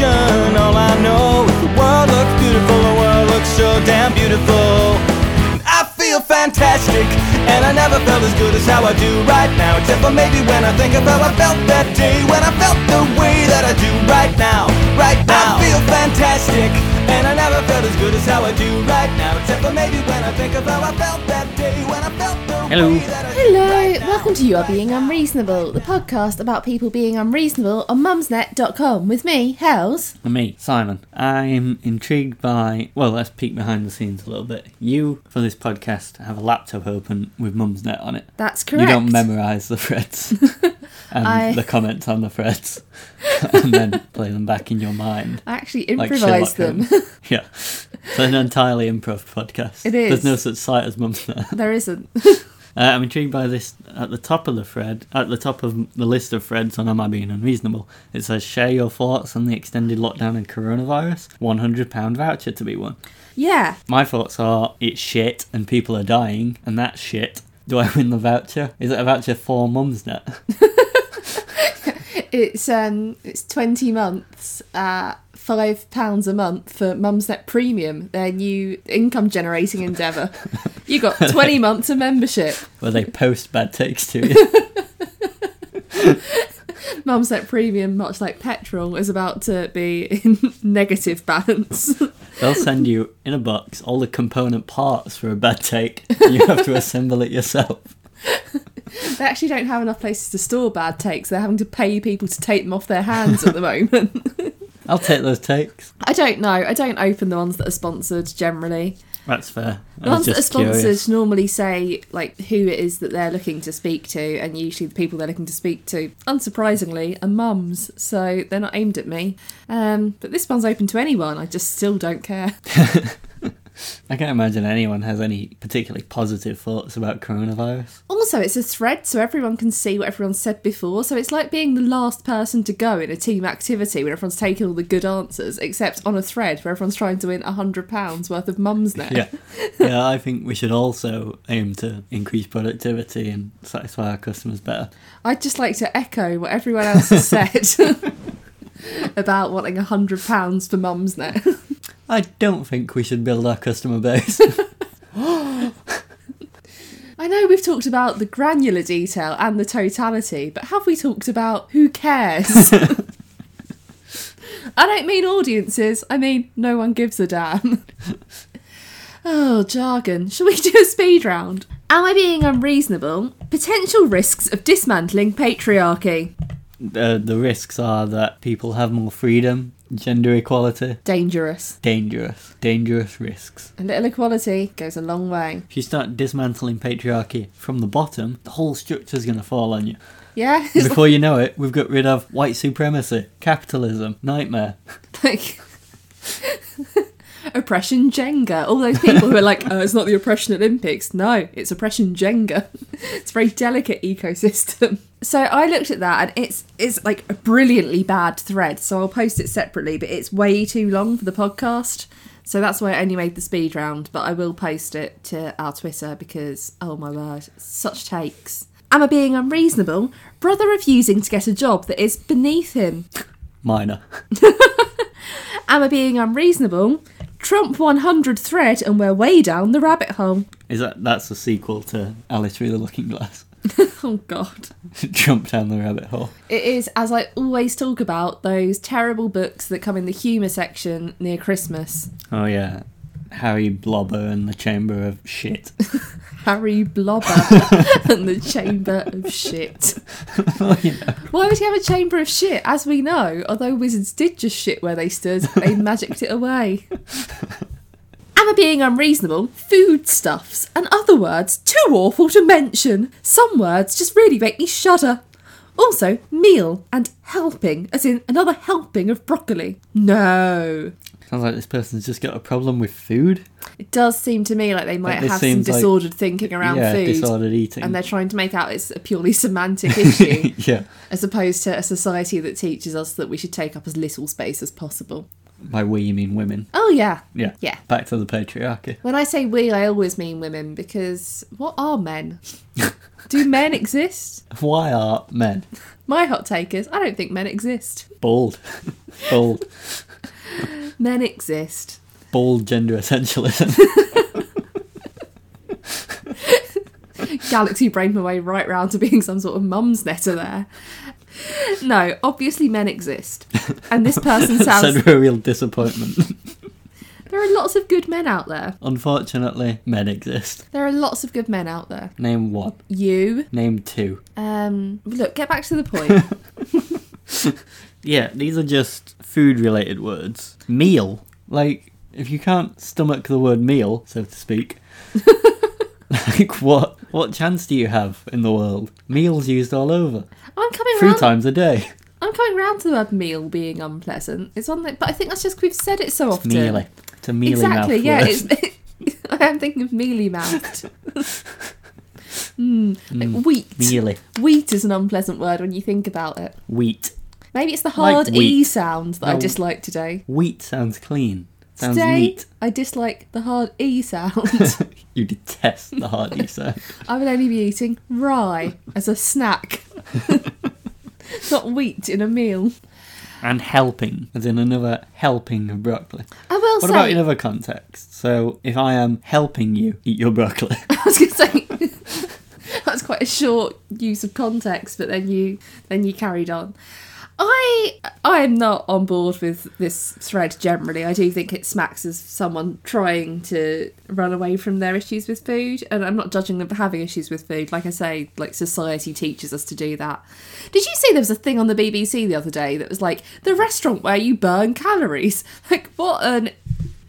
destination. All I know is the world looks beautiful, the world looks so damn beautiful. I feel fantastic, and I never felt as good as how I do right now. Except for maybe when I think of how I felt that day, when I felt the way that I do right now, right now. I feel fantastic, and I never felt as good as how I do right now. Except for maybe when I think of how I felt that day, when I felt Hello. way that I do Hello, welcome to You Are Being Unreasonable, the podcast about people being unreasonable on mumsnet.com with me, Hells. And me, Simon. I'm intrigued by. Well, let's peek behind the scenes a little bit. You, for this podcast, have a laptop open with Mumsnet on it. That's correct. You don't memorise the threads and I- the comments on the threads and then play them back in your mind. I actually Like improvised Sherlock them. Yeah. So an entirely improv podcast. It is. There's no such site as Mumsnet. there isn't. Uh, I'm intrigued by this at the top of the thread, at the top of the list of threads on Am I Being Unreasonable? It says, share your thoughts on the extended lockdown and coronavirus. £100 voucher to be won. yeah, My thoughts are, it's shit and people are dying, and that's shit. Do I win the voucher? Is it a voucher for Mumsnet? it's um it's 20 months at five pounds a month for Mumsnet Premium, their new income generating endeavour. you got 20 months of membership. Where they post bad takes to you? Mumsnet Premium, much like petrol, is about to be in negative balance. They'll send you in a box all the component parts for a bad take. You have to assemble it yourself. They actually don't have enough places to store bad takes. They're having to pay people to take them off their hands at the moment. I'll take those takes. I don't know. I don't open the ones that are sponsored generally. That's fair. The ones that are sponsored curious. normally say like who it is that they're looking to speak to, and usually the people they're looking to speak to, unsurprisingly, are mums. So they're not aimed at me. Um, but this one's open to anyone. I just still don't care. I can't imagine anyone has any particularly positive thoughts about coronavirus. Also, it's a thread, so everyone can see what everyone's said before. So it's like being the last person to go in a team activity when everyone's taking all the good answers, except on a thread where everyone's trying to win hundred pounds worth of Mumsnet. Yeah. yeah, I think we should also aim to increase productivity and satisfy our customers better. I'd just like to echo what everyone else has said about wanting a hundred pounds for Mumsnet. I don't think we should build our customer base. I know we've talked about the granular detail and the totality, but have we talked about who cares? I don't mean audiences, I mean no one gives a damn. oh, jargon. Shall we do a speed round? Am I being unreasonable? Potential risks of dismantling patriarchy. the, the risks are that people have more freedom, gender equality, Dangerous. dangerous, dangerous risks. A little equality goes a long way. If you start dismantling patriarchy from the bottom, the whole structure's going to fall on you. Yeah? Before you know it, we've got rid of white supremacy, capitalism, nightmare. like oppression Jenga. All those people who are like, oh, it's not the oppression Olympics. No, it's oppression Jenga. it's a very delicate ecosystem. So I looked at that and it's it's like a brilliantly bad thread. So I'll post it separately, but it's way too long for the podcast. So that's why I only made the speed round, but I will post it to our Twitter because oh my word, such takes. Am I being unreasonable? Brother refusing to get a job that is beneath him. Minor. Am I being unreasonable? Trump 100 thread and we're way down the rabbit hole. Is that that's a sequel to Alice Through the Looking Glass? Oh god. Jump down the rabbit hole. It is, as I always talk about, those terrible books that come in the humour section near Christmas. Oh yeah, Harry Blobber and the Chamber of Shit. Harry Blobber and the Chamber of Shit. well, you know, Why would he have a chamber of shit? As we know, although wizards did just shit where they stood, they magicked it away. Am I being unreasonable? Foodstuffs and other words too awful to mention. Some words just really make me shudder. Also, meal and helping, as in another helping of broccoli. No. Sounds like this person's just got a problem with food. It does seem to me like they might this have some seems like- disordered thinking around yeah, food. disordered eating. And they're trying to make out it's a purely semantic issue. yeah, as opposed to a society that teaches us that we should take up as little space as possible. By we, you mean women. Oh yeah. Yeah. Yeah. Back to the patriarchy. When I say we, I always mean women because what are men? Do men exist? Why are men My hot take is I don't think men exist. bald? bald. Men exist. Bald gender essentialism. Galaxy brain my way right round to being some sort of mum's netter there. No, obviously men exist. And this person sounds. Said a real disappointment. There are lots of good men out there. Unfortunately, men exist. There are lots of good men out there. Name one. You. Name two. Um, look, get back to the point. Yeah, these are just food related words. Meal. Like, if you can't stomach the word meal, so to speak, like what what chance do you have in the world? Meals used all over. I'm coming Three round. times a day. I'm coming round to the word meal being unpleasant. It's one that, but I think that's just we've said it so often. Mealy. It's a mealy exactly. mouth Yeah. word. It's, I am thinking of mealy mouthed. mm, like wheat. Mealy. Wheat is an unpleasant word when you think about it. Wheat. Maybe it's the Like hard e sound that I dislike today. Wheat sounds clean. Sounds today, neat. I dislike the hard e sound. You detest the hard E sound. I would only be eating rye as a snack, not wheat in a meal. And helping, as in another helping of broccoli. I will What say. about in other contexts? So, if I am helping you eat your broccoli, I was going to say that's quite a short use of context, but then you then you carried on. I I am not on board with this thread generally. I do think it smacks as someone trying to run away from their issues with food, and I'm not judging them for having issues with food. Like I say, like society teaches us to do that. Did you see there was a thing on the BBC the other day that was like the restaurant where you burn calories? Like what an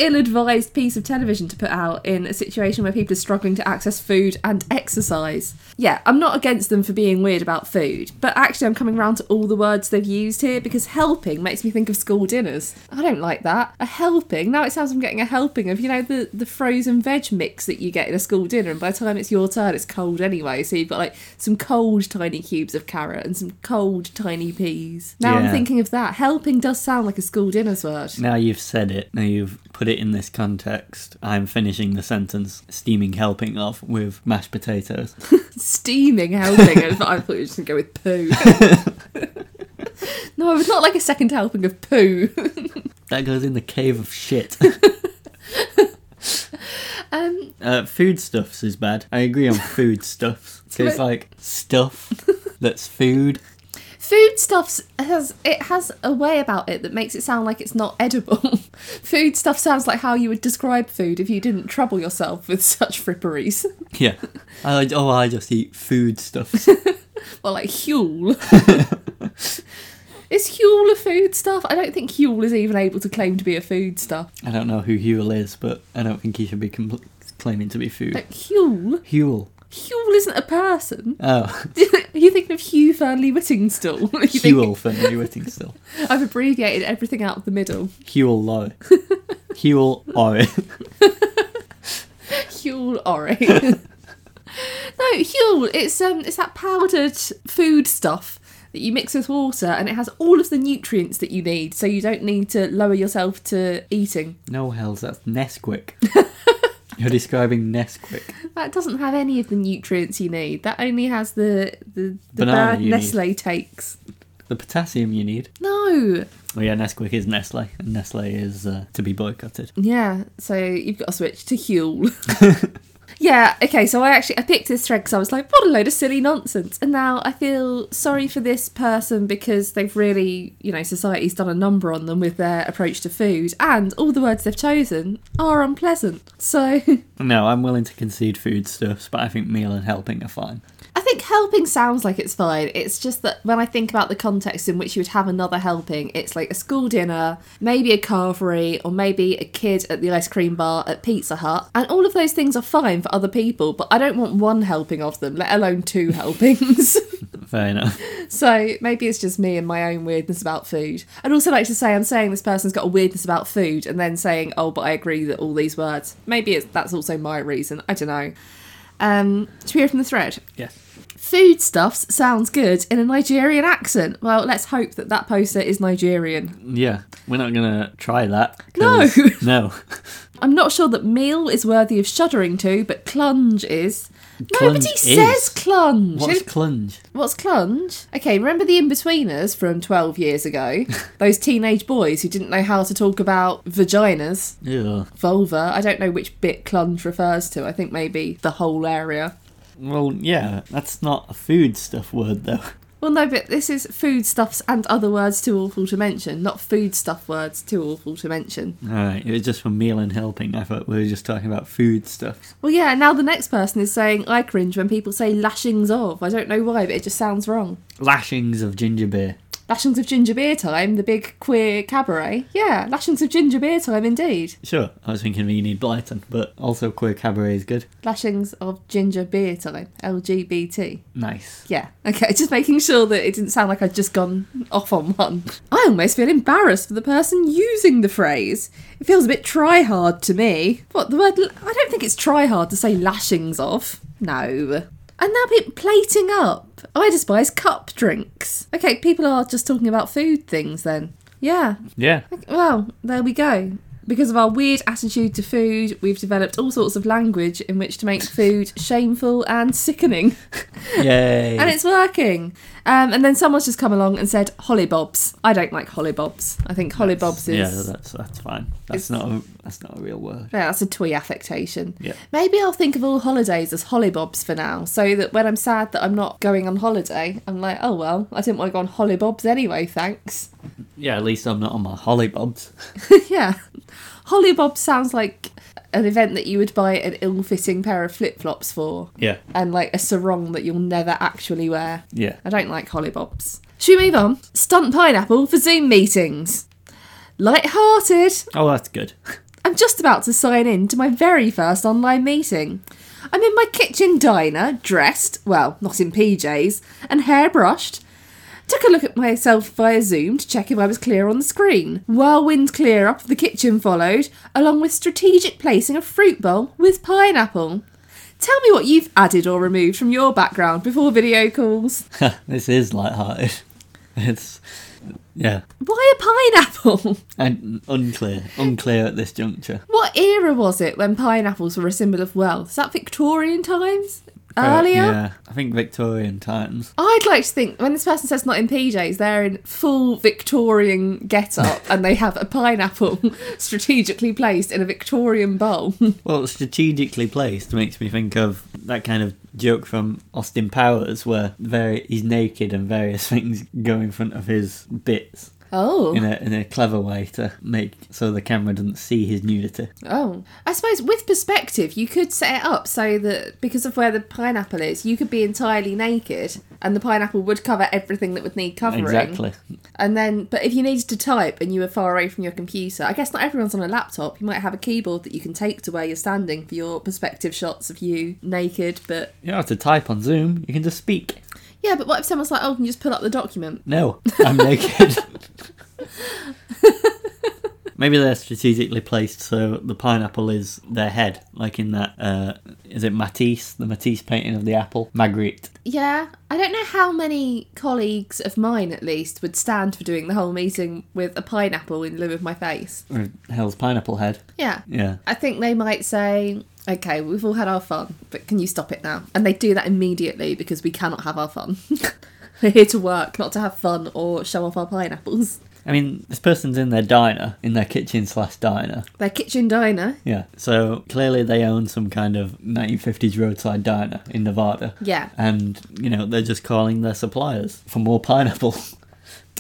ill-advised piece of television to put out in a situation where people are struggling to access food and exercise. Yeah, I'm not against them for being weird about food, but actually I'm coming round to all the words they've used here because helping makes me think of school dinners. I don't like that. A helping. Now it sounds like I'm getting a helping of, you know, the, the frozen veg mix that you get in a school dinner, and by the time it's your turn, it's cold anyway. So you've got like some cold tiny cubes of carrot and some cold tiny peas. Now I'm thinking of that. Helping does sound like a school dinner's word. now you've said it, now you've put it in this context, I'm finishing the sentence steaming helping of with mashed potatoes. steaming helping. I thought I thought you were just gonna go with poo. no, it's not like a second helping of poo. That goes in the cave of shit. um, Uh, foodstuffs is bad. I agree on foodstuffs. It's like stuff that's food. Foodstuffs has it has a way about it that makes it sound like it's not edible. food stuff sounds like how you would describe food if you didn't trouble yourself with such fripperies. Yeah. I like, oh, I just eat food foodstuffs. Well, like Huel. Is Huel a food stuff? I don't think Huel is even able to claim to be a food stuff. I don't know who Huel is, but I don't think he should be compl- claiming to be food. Like Huel? Huel. Huel isn't a person. Oh, Are you thinking of Hugh Fearnley-Whittingstall? Huel Mary Whittingstall. I've abbreviated everything out of the middle. Huel Low. Huel Oi. Huel Ori. no, Huel. It's um, it's that powdered food stuff that you mix with water, and it has all of the nutrients that you need, so you don't need to lower yourself to eating. No hells, that's Nesquik. You're describing Nesquik. That doesn't have any of the nutrients you need. That only has the the, the Banana bad you. Nestle takes. The potassium you need. No. Oh yeah, Nesquik is Nestle, and Nestle is uh, to be boycotted. Yeah, so you've got to switch to Huel. yeah, okay, so I actually I picked this thread because I was like, what a load of silly nonsense. And now I feel sorry for this person because they've really, you know, society's done a number on them with their approach to food, and all the words they've chosen are unpleasant. So No, I'm willing to concede foodstuffs, but I think meal and helping are fine. I think helping sounds like it's fine. It's just that when I think about the context in which you would have another helping, it's like a school dinner, maybe a carvery, or maybe a kid at the ice cream bar at Pizza Hut. And all of those things are fine for other people, but I don't want one helping of them, let alone two helpings. Fair enough. so maybe it's just me and my own weirdness about food. I'd also like to say I'm saying this person's got a weirdness about food and then saying, oh, but I agree that all these words. Maybe it's, that's also my reason. I don't know. Um, should we hear from the thread? Yes. Foodstuffs sounds good in a Nigerian accent. Well, let's hope that that poster is Nigerian. Yeah, we're not gonna try that. No. no. I'm not sure that meal is worthy of shuddering to, but clunge is. Nobody Clunge says is. clunge. What's clunge? What's clunge? Okay, remember the Inbetweeners from 12 years ago? Those teenage boys who didn't know how to talk about vaginas, Yeah. vulva. I don't know which bit clunge refers to. I think maybe the whole area. Well, yeah, that's not a food stuff word though. Well, no, but this is foodstuffs and other words too awful to mention, not foodstuff words too awful to mention. Alright, it was just for meal and helping. I thought we were just talking about food stuff. Well, yeah, now the next person is saying I cringe when people say lashings of. I don't know why, but it just sounds wrong. Lashings of ginger beer. Lashings of Ginger Beer Time, the big queer cabaret. Yeah, Lashings of Ginger Beer Time indeed. Sure, I was thinking of Enid Blyton, but also queer cabaret is good. Lashings of Ginger Beer Time, LGBT. Nice. Yeah, okay, just making sure that it didn't sound like I'd just gone off on one. I almost feel embarrassed for the person using the phrase. It feels a bit try hard to me. What, the word. I don't think it's try hard to say lashings of. No. And now people plating up. Oh, I despise cup drinks. Okay, people are just talking about food things then. Yeah, Yeah. well, there we go. Because of our weird attitude to food, we've developed all sorts of language in which to make food shameful and sickening. Yay. and it's working. Um, and then someone's just come along and said hollybobs. I don't like hollybobs. I think hollybobs is Yeah, that's that's fine. That's not a that's not a real word. yeah, that's a twee affectation. Yeah. Maybe I'll think of all holidays as hollybobs for now, so that when I'm sad that I'm not going on holiday, I'm like, oh well, I didn't want to go on hollybobs anyway, thanks. Yeah, at least I'm not on my hollybobs. yeah. Hollybobs sounds like an event that you would buy an ill-fitting pair of flip-flops for, Yeah. and like a sarong that you'll never actually wear. Yeah. I don't like hollybobs. Should we move on? Stunt pineapple for Zoom meetings. Light-hearted. Oh, that's good. I'm just about to sign in to my very first online meeting. I'm in my kitchen diner, dressed, well, not in PJs, and hairbrushed. Took a look at myself via Zoom to check if I was clear on the screen. Whirlwind clear up of the kitchen followed, along with strategic placing of fruit bowl with pineapple. Tell me what you've added or removed from your background before video calls. this is light-hearted. It's yeah, Why a pineapple? and unclear, unclear at this juncture. What era was it when pineapples were a symbol of wealth? Is that Victorian times? Earlier? yeah, I think Victorian times. I'd like to think when this person says not in PJs, they're in full Victorian get up and they have a pineapple strategically placed in a Victorian bowl. Well, strategically placed makes me think of that kind of joke from Austin Powers, where very he's naked and various things go in front of his bits oh. in a in a clever way to make so the camera doesn't see his nudity. Oh. I suppose with perspective, you could set it up so that because of where the pineapple is, you could be entirely naked and the pineapple would cover everything that would need covering. Exactly. And then, but if you needed to type and you were far away from your computer, I guess not everyone's on a laptop. You might have a keyboard that you can take to where you're standing for your perspective shots of you naked. But You don't have to type on Zoom. You can just speak. Yeah, but what if someone's like, "Oh, can you just pull up the document?" No, I'm naked. Maybe they're strategically placed so the pineapple is their head, like in that. Uh, is it Matisse, the Matisse painting of the apple? Magritte. Yeah, I don't know how many colleagues of mine, at least, would stand for doing the whole meeting with a pineapple in lieu of my face. Or hell's pineapple head. Yeah, Yeah. I think they might say, "Okay, we've all had our fun, but can you stop it now?" And they do that immediately because we cannot have our fun. We're here to work, not to have fun or show off our pineapples. I mean, this person's in their diner, in their kitchen slash diner. Their kitchen diner. Yeah. So clearly they own some kind of 1950s roadside diner in Nevada. Yeah, And, you know, they're just calling their suppliers for more pineapple.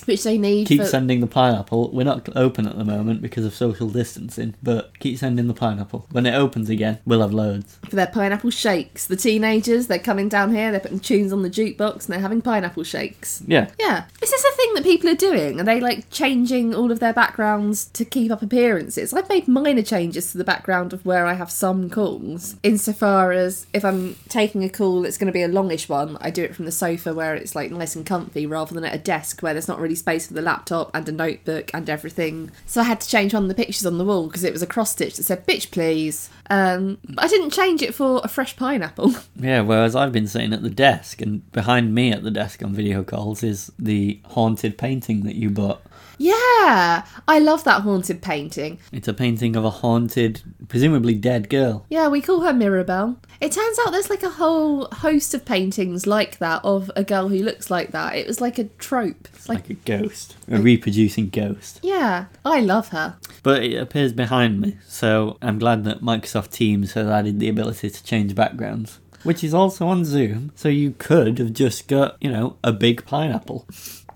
which they need keep for. sending the pineapple. We're not open at the moment because of social distancing, but keep sending the pineapple. When it opens again, we'll have loads. for their pineapple shakes. The teenagers, they're coming down here, they're putting tunes on the jukebox and they're having pineapple shakes. Yeah. Yeah. Is this a thing that people are doing? Are they like changing all of their backgrounds to keep up appearances? I've made minor changes to the background of where I have some calls. Insofar as if I'm taking a call that's going to be a longish one, I do it from the sofa where it's like nice and comfy rather than at a desk where there's not really space for the laptop and a notebook and everything. So I had to change one of the pictures on the wall because it was a cross stitch that said "bitch please." Um, but I didn't change it for a fresh pineapple. Yeah, whereas I've been sitting at the desk, and behind me at the desk on video calls is the haunted painting that you bought. Yeah, I love that haunted painting. It's a painting of a haunted, presumably dead girl. Yeah, we call her Mirabelle. It turns out there's like a whole host of paintings like that of a girl who looks like that. It was like a trope. It's like, Like a ghost, a reproducing ghost. yeah, I love her. But it appears behind me, so I'm glad that Microsoft Teams has added the ability to change backgrounds. Which is also on Zoom, so you could have just got, you know, a big pineapple.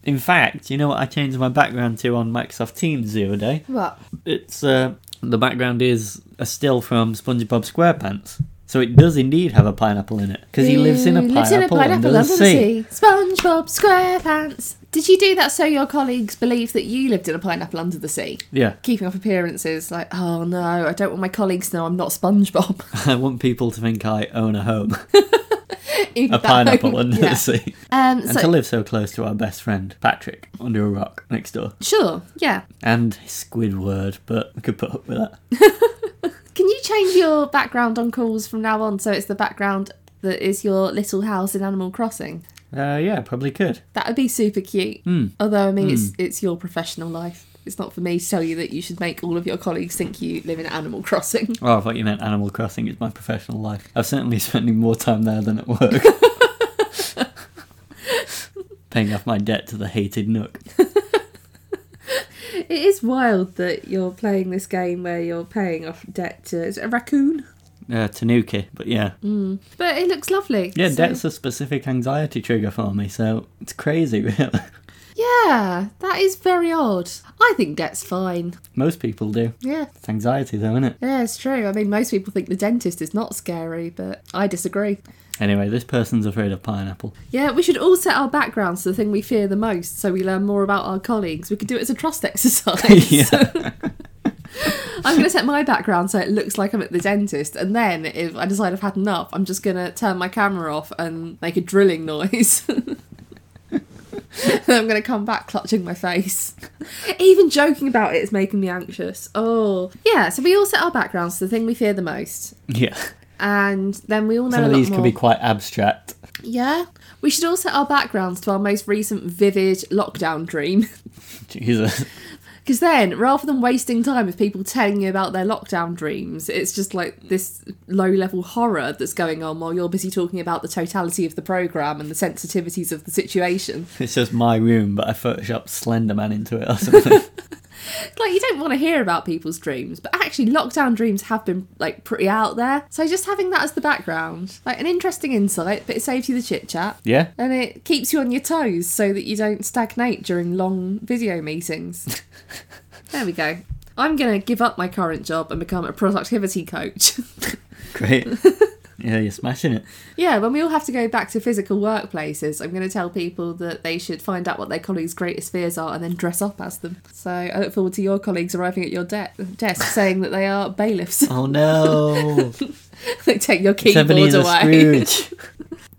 In fact, you know what I changed my background to on Microsoft Teams the other day? What? It's uh, the background is a still from SpongeBob SquarePants, so it does indeed have a pineapple in it because he lives in a pineapple, lives in a under the sea. SpongeBob SquarePants. Did you do that so your colleagues believe that you lived in a pineapple under the sea? Yeah, Keeping up appearances, like, oh no, I don't want my colleagues to know I'm not SpongeBob. I want people to think I own a home, a pineapple under yeah. the sea, Um, and so, to live so close to our best friend Patrick under a rock next door, sure, yeah. and Squidward. But we could put up with that. Can you change your background on calls from now on so it's the background that is your little house in Animal Crossing? Uh, yeah, probably could. That would be super cute. Hmm. Although I mean, it's it's your professional life. It's not for me to tell you that you should make all of your colleagues think you live in Animal Crossing. Oh, I thought you meant Animal Crossing is my professional life. I'm certainly spending more time there than at work. Paying off my debt to the hated Nook. It is wild that you're playing this game where you're paying off debt to is it a raccoon, Uh, Tanuki, but yeah. but it looks lovely. Yeah, so- debt's a specific anxiety trigger for me, so it's crazy, really. Yeah, that is very odd. I think debt's fine. Most people do. Yeah, It's anxiety, though, isn't it? yeah, it's true. I mean, most people think the dentist is not scary, but I disagree. Anyway, this person's afraid of pineapple. Yeah, we should all set our backgrounds to the thing we fear the most, so we learn more about our colleagues. We could do it as a trust exercise. yeah. I'm going to set my background so it looks like I'm at the dentist, and then if I decide I've had enough, I'm just going to turn my camera off and make a drilling noise. And I'm going to come back clutching my face. Even joking about it is making me anxious. Oh, yeah. So we all set our backgrounds to the thing we fear the most, Yeah. and then we all know Some a of lot these more. can be quite abstract. Yeah. We should all set our backgrounds to our most recent vivid lockdown dream. Jesus. Because then, rather than wasting time with people telling you about their lockdown dreams, it's just like this low level horror that's going on while you're busy talking about the totality of the programme and the sensitivities of the situation. It's just my room, but I photoshopped Slenderman into it or something. Like, you don't want to hear about people's dreams, but actually, lockdown dreams have been, like, pretty out there. So just having that as the background, like, an interesting insight, but it saves you the chit chat. yeah? And it keeps you on your toes so that you don't stagnate during long video meetings. there we go. I'm going to give up my current job and become a productivity coach. Great. Yeah, you're smashing it. yeah, when we all have to go back to physical workplaces, I'm going to tell people that they should find out what their colleagues' greatest fears are and then dress up as them. So I look forward to your colleagues arriving at your de- desk saying that they are bailiffs. Oh no. they take your keyboard away.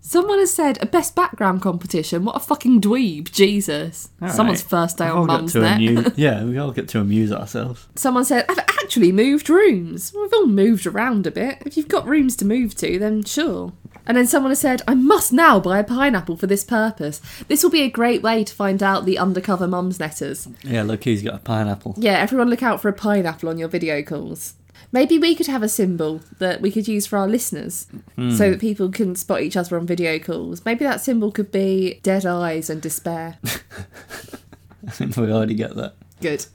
Someone has said a best background competition. What a fucking dweeb, Jesus! All Someone's right. first day We've on Mumsnet. amuse- Yeah, we all get to amuse ourselves. Someone said, I've actually moved rooms. We've all moved around a bit. If you've got rooms to move to, then sure. And then someone has said, I must now buy a pineapple for this purpose. This will be a great way to find out the undercover mums netters. Yeah, look who's got a pineapple. Yeah, everyone look out for a pineapple on your video calls. Maybe we could have a symbol that we could use for our listeners hmm. so that people can spot each other on video calls. Maybe that symbol could be dead eyes and despair. I think we already get that. Good.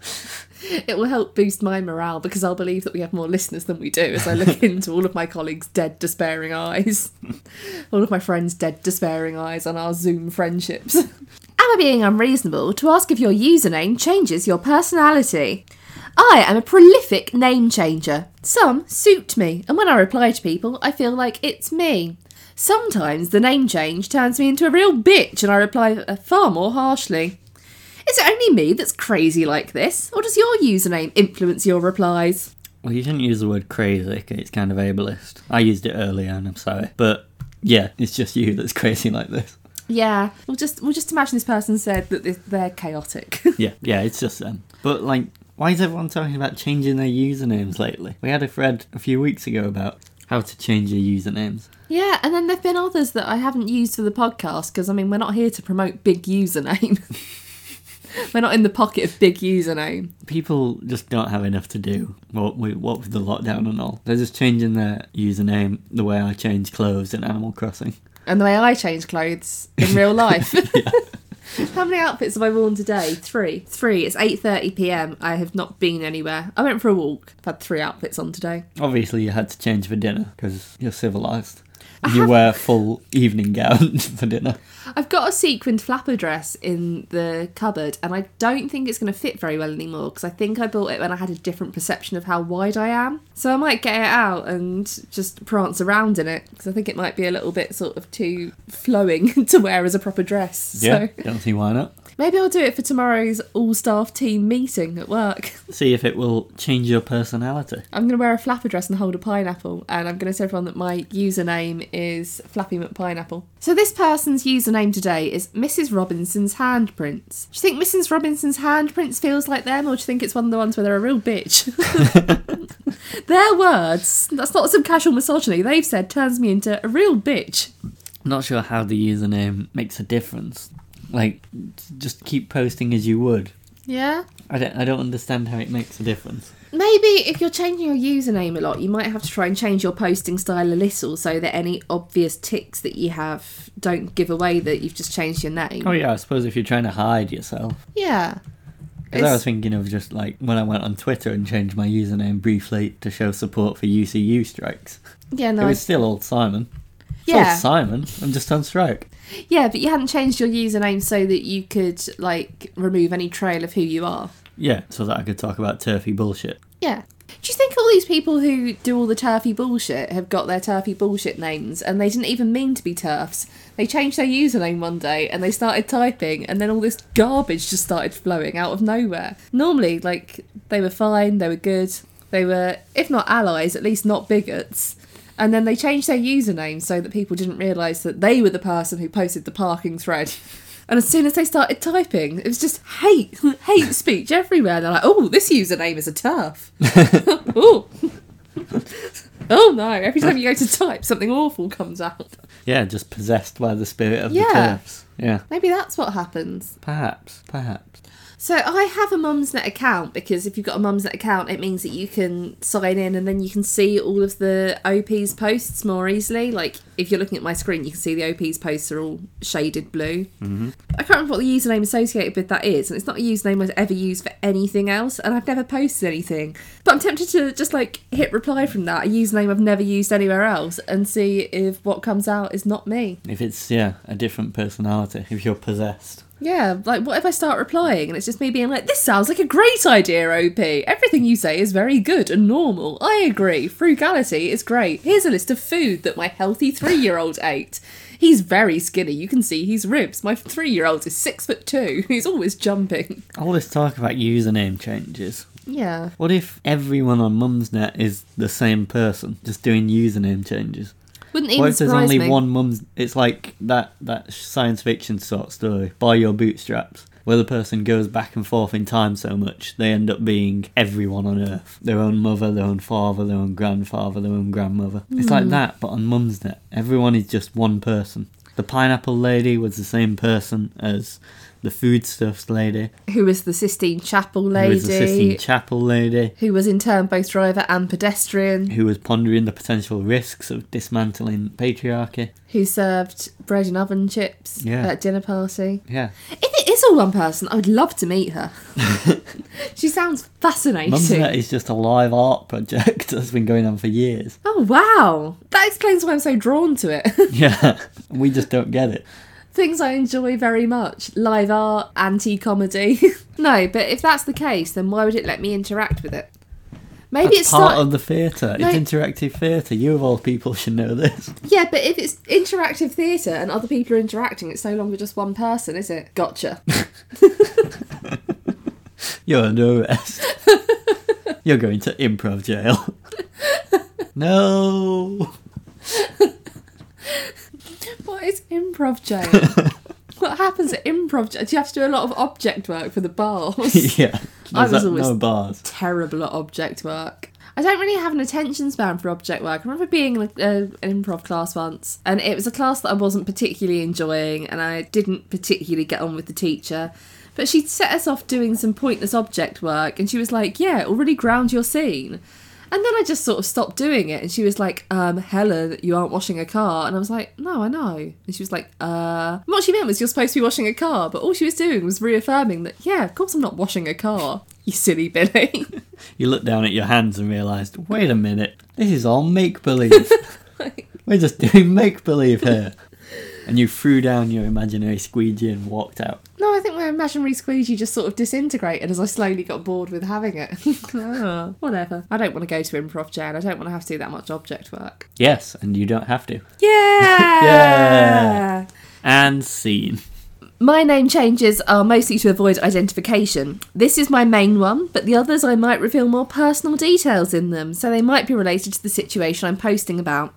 It will help boost my morale because I'll believe that we have more listeners than we do as I look into all of my colleagues' dead, despairing eyes. all of my friends' dead, despairing eyes on our Zoom friendships. Am I being unreasonable to ask if your username changes your personality? I am a prolific name changer. Some suit me, and when I reply to people, I feel like it's me. Sometimes the name change turns me into a real bitch, and I reply uh, far more harshly. Is it only me that's crazy like this, or does your username influence your replies? Well, you shouldn't use the word crazy, it's kind of ableist. I used it earlier and I'm sorry. But yeah, it's just you that's crazy like this. Yeah, we'll just we'll just imagine this person said that they're chaotic. Yeah, yeah, it's just them. But like, why is everyone talking about changing their usernames lately? We had a thread a few weeks ago about how to change your usernames. yeah, and then there've been others that I haven't used for the podcast because I mean we're not here to promote big username. we're not in the pocket of big username. People just don't have enough to do. What with what with the lockdown and all, they're just changing their username the way I change clothes in Animal Crossing. And the way I change clothes in real life. How many outfits have I worn today? Three. Three. It's 8:30 p.m. I have not been anywhere. I went for a walk. I've had three outfits on today. Obviously, you had to change for dinner because you're civilized. You wear full evening gown for dinner. I've got a sequined flapper dress in the cupboard, and I don't think it's going to fit very well anymore because I think I bought it when I had a different perception of how wide I am. So I might get it out and just prance around in it because I think it might be a little bit sort of too flowing to wear as a proper dress. Yeah, So don't see why not. Maybe I'll do it for tomorrow's all staff team meeting at work. See if it will change your personality. I'm going to wear a flapper dress and hold a pineapple, and I'm going to tell everyone that my username is Flappy McPineapple. So this person's username today is Mrs. Robinson's Handprints. Do you think Mrs. Robinson's Handprints feels like them, or do you think it's one of the ones where they're a real bitch? Their words, that's not some casual misogyny, they've said turns me into a real bitch. Not sure how the username makes a difference. Like, just keep posting as you would. Yeah? I don't, I don't understand how it makes a difference. Maybe if you're changing your username a lot, you might have to try and change your posting style a little so that any obvious ticks that you have don't give away that you've just changed your name. Oh yeah, I suppose if you're trying to hide yourself. Yeah. Because I was thinking of just like when I went on Twitter and changed my username briefly to show support for UCU strikes. yeah, it no. was still old Simon. It's Yeah. old Simon. I'm just on strike. Yeah, but you hadn't changed your username so that you could like remove any trail of who you are. Yeah, so that I could talk about turfy bullshit. Yeah. Do you think all these people who do all the turfy bullshit have got their turfy bullshit names and they didn't even mean to be turfs? They changed their username one day and they started typing and then all this garbage just started flowing out of nowhere. Normally, like, they were fine, they were good, they were, if not allies, at least not bigots. And then they changed their username so that people didn't realise that they were the person who posted the parking thread. And as soon as they started typing, it was just hate, hate speech everywhere. They're like, oh, this username is a turf. oh. oh no, every time you go to type, something awful comes out. Yeah, just possessed by the spirit of Yeah. the turfs. Yeah, Maybe that's what happens. perhaps, perhaps. So I have a Mumsnet account because if you've got a Mumsnet account, it means that you can sign in and then you can see all of the OP's posts more easily. Like if you're looking at my screen, you can see the OP's posts are all shaded blue. Mm-hmm. I can't remember what the username associated with that is, and it's not a username I've ever used for anything else, and I've never posted anything. But I'm tempted to just like hit reply from that, a username I've never used anywhere else, and see if what comes out is not me. If it's yeah a different personality, if you're possessed. Yeah, like what if I start replying and it's just me being like, this sounds like a great idea, OP. Everything you say is very good and normal. I agree. Frugality is great. Here's a list of food that my healthy three year old ate. He's very skinny. You can see his ribs. My three year old is six foot two. He's always jumping. All this talk about username changes. Yeah. What if everyone on Mumsnet is the same person, just doing username changes? Wouldn't What if there's surprise only me. one Mum's? It's like that that science fiction sort of story, Buy Your Bootstraps, where the person goes back and forth in time so much they end up being everyone on Earth. Their own mother, their own father, their own grandfather, their own grandmother. It's Hmm. like that, but on Mumsnet, everyone is just one person. The pineapple lady was the same person as the foodstuffs lady, Who was the Sistine Chapel lady, who was the Sistine Chapel lady, who was in turn both driver and pedestrian? who was pondering the potential risks of dismantling patriarchy. Who served bread and oven chips Yeah. at dinner party? Yeah. If it is all one person, I would love to meet her. she sounds fascinating. Mumsnet is just a live art project that's been going on for years. Oh wow, that explains why I'm so drawn to it. Yeah, we just don't get it. Things I enjoy very much: live art, anti-comedy. no, but if that's the case, then why would it let me interact with it? Maybe That's it's part not. of the theatre. No. It's interactive theatre. You of all people should know this. Yeah, but if it's interactive theatre and other people are interacting, it's no longer just one person, is it? Gotcha. You're under arrest. You're going to improv jail. no. Improv jail? What happens at improv? Do you have to do a lot of object work for the bars? yeah. I was always- no bars. Terrible at object work. I don't really have an attention span for object work. I remember being in a, uh, an improv class once, and it was a class that I wasn't particularly enjoying, and I didn't particularly get on with the teacher. But she'd set us off doing some pointless object work, and she was like, "Yeah, already ground your scene." And then I just sort of stopped doing it, and she was like, um, Helen, you aren't washing a car. And I was like, no, I know. And she was like, uh. And what she meant was you're supposed to be washing a car, but all she was doing was reaffirming that, yeah, of course I'm not washing a car, you silly Billy. You looked down at your hands and realised, wait a minute, this is all make believe. We're just doing make believe here. And you threw down your imaginary squeegee and walked out. no, I think my imaginary squeegee just sort of disintegrated as I slowly got bored with having it. Ah, whatever. I don't want to go to improv, Jan. I don't want to have to do that much object work. Yes, and you don't have to. Yeah! Yeah. And scene. My name changes are mostly to avoid identification. This is my main one, but the others I might reveal more personal details in them, so they might be related to the situation I'm posting about.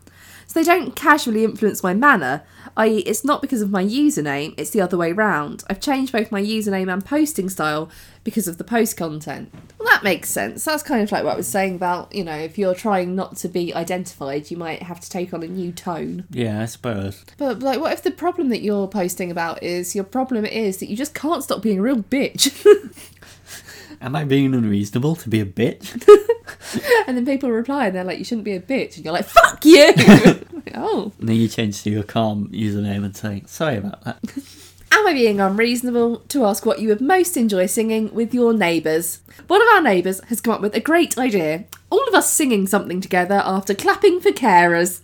So they don't casually influence my manner, i.e., it's not because of my username, it's the other way round. I've changed both my username and posting style because of the post content. Well, that makes sense. That's kind of like what I was saying about, you know, if you're trying not to be identified, you might have to take on a new tone. Yeah, I suppose. But like, what if the problem that you're posting about is your problem is that you just can't stop being a real bitch, Am I being unreasonable to be a bitch? and then people reply and they're like, "You shouldn't be a bitch," and you're like, "Fuck you!" oh, And then you change to your calm username and say, sorry about that. am I being unreasonable to ask what you would most enjoy singing with your neighbours? One of our neighbours has come up with a great idea. All of us singing something together after clapping for carers.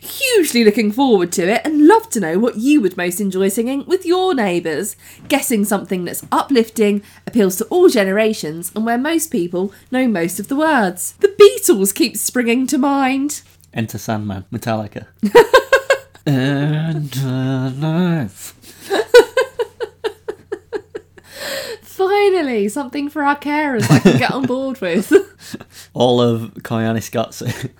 Hugely looking forward to it and love to know what you would most enjoy singing with your neighbours. Guessing something that's uplifting, appeals to all generations, and where most people know most of the words. The Beatles keep springing to mind. Enter Sandman, Metallica. and life. Finally, something for our carers I can get on board with. All of Koyaanisqatsi.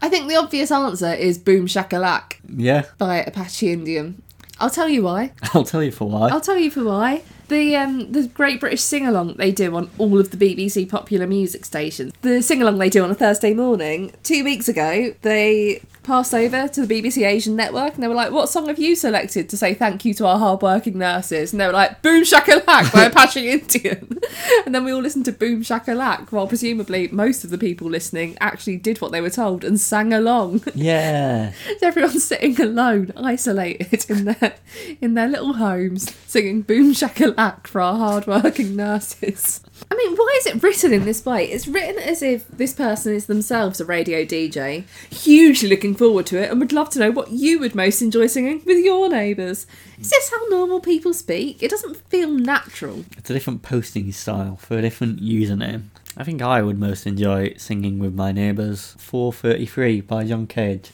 I think the obvious answer is Boom Shakalak yeah, by Apache Indian. I'll tell you why. I'll tell you for why. I'll tell you for why. The um the Great British Sing Along they do on all of the BBC popular music stations. The sing along they do on a Thursday morning. Two weeks ago, they passed over to the BBC Asian network and they were like, "What song have you selected to say thank you to our hard-working nurses?" And they were like, "Boom Shakalak by Apache Indian." and then we all listened to Boom Shakalak, while presumably most of the people listening actually did what they were told and sang along. yeah. Everyone's sitting alone, isolated in their in their little homes, singing "Boom Shakalak" for our hard-working nurses. I mean, why is it written in this way? It's written as if this person is themselves a radio DJ, hugely looking forward to it, and would love to know what you would most enjoy singing with your neighbours. Is this how normal people speak? It doesn't feel natural. It's a different posting style for a different username. I think I would most enjoy singing with my neighbours 433 by John Cage.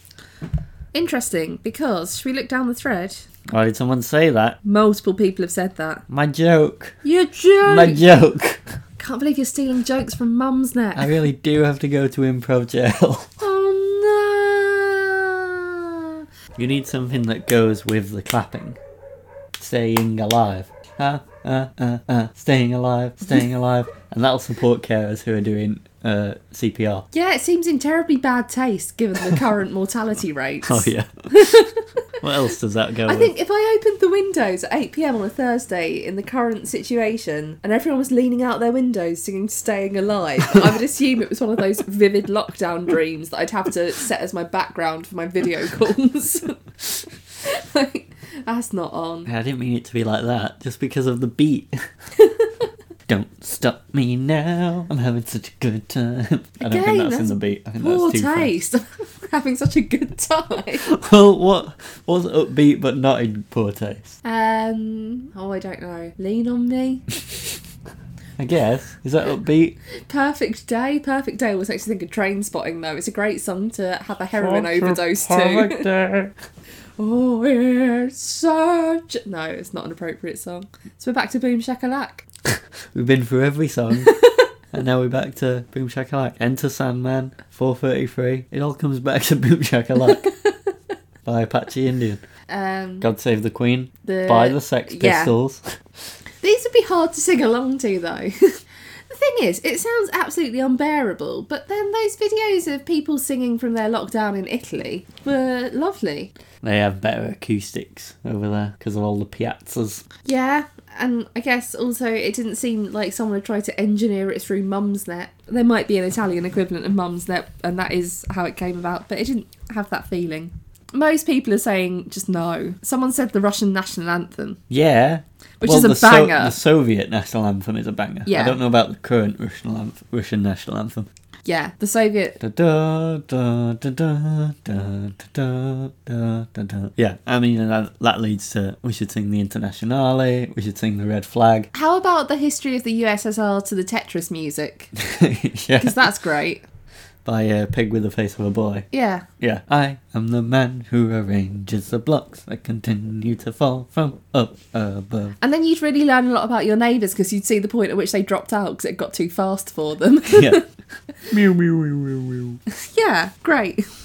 Interesting, because should we look down the thread? Why did someone say that? Multiple people have said that. My joke. You joke! My joke. Can't believe you're stealing jokes from Mumsnet. I really do have to go to improv jail. Oh no! You need something that goes with the clapping. Staying alive. Uh, uh, uh, uh, staying alive, staying alive. And that'll support carers who are doing uh, CPR. Yeah, it seems in terribly bad taste given the current mortality rates. Oh, yeah. what else does that go I with? think if I opened the windows at 8 pm on a Thursday in the current situation and everyone was leaning out their windows singing Staying Alive, I would assume it was one of those vivid lockdown dreams that I'd have to set as my background for my video calls. like, that's not on. I didn't mean it to be like that, just because of the beat. Don't stop me now. I'm having such a good time. I don't Again, think that's, that's in the beat. I think Poor that's too taste. Having such a good time. Well, what was upbeat but not in poor taste? Um. Oh, I don't know. Lean on me. I guess. Is that upbeat? Perfect day. Perfect day always makes me think of Trainspotting though. It's a great song to have a heroin overdose to. Day. oh, it's such. No, it's not an appropriate song. So we're back to Boom Shakalak. We've been through every song. and now we're back to Boom Shakalak. Enter Sandman, 433. It all comes back to Boom Shakalak by Apache Indian. Um, God Save the Queen the by the Sex yeah. Pistols. These would be hard to sing along to, though. the thing is, it sounds absolutely unbearable, but then those videos of people singing from their lockdown in Italy were lovely. They have better acoustics over there because of all the piazzas. Yeah, and I guess also it didn't seem like someone had tried to engineer it through Mumsnet. There might be an Italian equivalent of Mumsnet, and that is how it came about, but it didn't have that feeling. Most people are saying just no. Someone said the Russian national anthem. Yeah. Which well, is a the banger. the Soviet national anthem is a banger. Yeah. I don't know about the current Russian, anthem, Russian national anthem. Yeah, the Soviet. Yeah, I mean, that, that leads to we should sing the Internationale, we should sing the Red Flag. How about the history of the USSR to the Tetris music? yeah. Because that's great by a Pig with the Face of a Boy. Yeah. Yeah, I am the man who arranges the blocks that continue to fall from up above. And then you'd really learn a lot about your neighbours because you'd see the point at which they dropped out because it got too fast for them. Yeah. mew mew mew mew mew. yeah, great.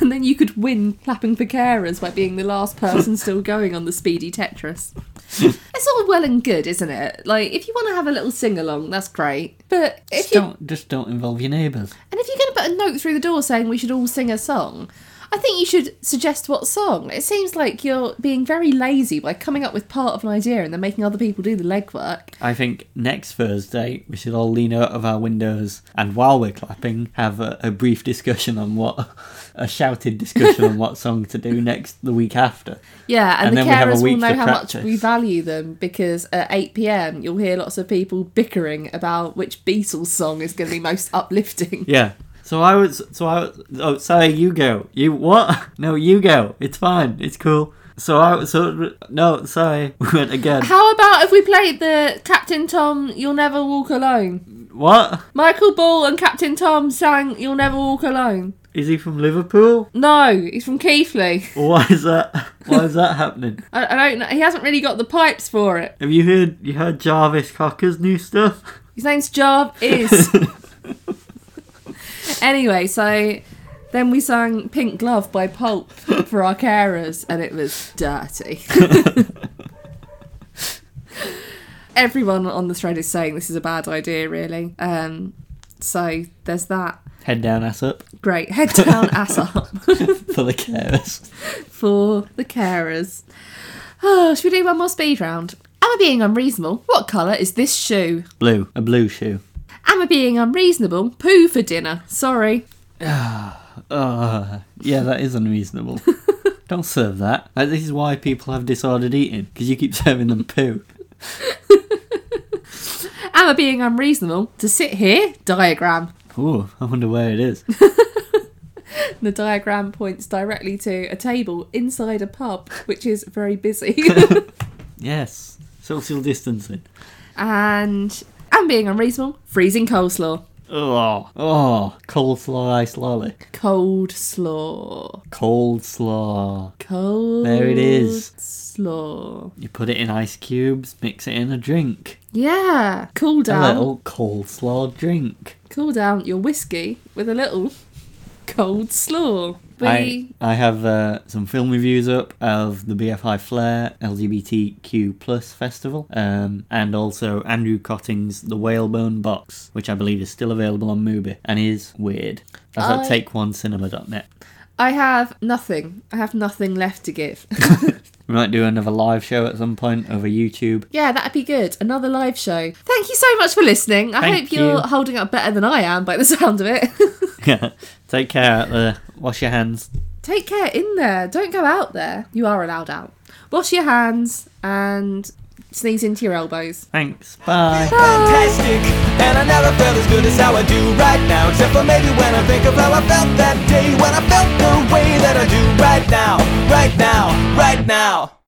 And then you could win clapping for carers by being the last person still going on the speedy Tetris. it's all well and good, isn't it? Like, if you want to have a little sing along, that's great. But if Just you don't just don't involve your neighbours. and if to put a note through the door saying we should all sing a song, I think you should suggest what song. It seems like you're being very lazy by coming up with part of an idea and then making other people do the legwork. I think next Thursday we should all lean out of our windows and while we're clapping have a, a brief discussion on what a shouted discussion on what song to do next the week after. Yeah, and, And the then we have a carers will know how much we value them because at 8 pm you'll hear lots of people bickering about which Beatles song is going to be most uplifting. Yeah. So I was so I was oh sorry you go you what no you go it's fine it's cool so I so no sorry we went again How about if we played the Captain Tom You'll Never Walk Alone? what Michael Ball and Captain Tom sang You'll Never Walk Alone. is he from Liverpool No, he's from Keighley. why is that why is that happening I, I don't know. He hasn't really got the pipes for it. have you heard you heard Jarvis Cocker's new stuff His name's Jarv Is. Anyway, so then we sang Pink Glove by Pulp for our carers, and it was dirty. Everyone on the thread is saying this is a bad idea, really. Um, so there's that. head down ass up Great. Head down, ass up for the carers for the carers. Oh, should we do one more speed round? Am I being unreasonable? What colour is this shoe? blue a blue shoe Am I being unreasonable? Poo for dinner. Sorry. Oh, yeah, that is unreasonable. Don't serve that. Like, this is why people have disordered eating because you keep serving them poo. Am I being unreasonable? To sit here? Diagram. Oh, I wonder where it is. The diagram points directly to a table inside a pub, which is very busy. yes, social distancing. and I being unreasonable? Freezing coleslaw. Oh, oh, coleslaw ice lolly. Cold slaw. Cold slaw. Cold There it is. Slaw. You put it in ice cubes, mix it in a drink. Yeah. Cool down. A little coleslaw drink. Cool down your whiskey with a little cold slaw. We I, I have uh, some film reviews up of the BFI Flare LGBTQ plus festival, um, and also Andrew Kötting's The Whalebone Box, which I believe is still available on Mubi and is weird. That's I- at takeonecinema.net. I have nothing. I have nothing left to give. We might do another live show at some point over YouTube. Yeah, that'd be good. Another live show. Thank you so much for listening. I Thank hope you're you. holding up better than I am by the sound of it. Yeah, take care out there. Wash your hands. Take care in there. Don't go out there. You are allowed out. Wash your hands and sneeze into your elbows. Thanks. Bye. fantastic And I never felt as good as how I do right now Except for maybe when I think of how I felt that day When I felt the way that I do right now Right now, right now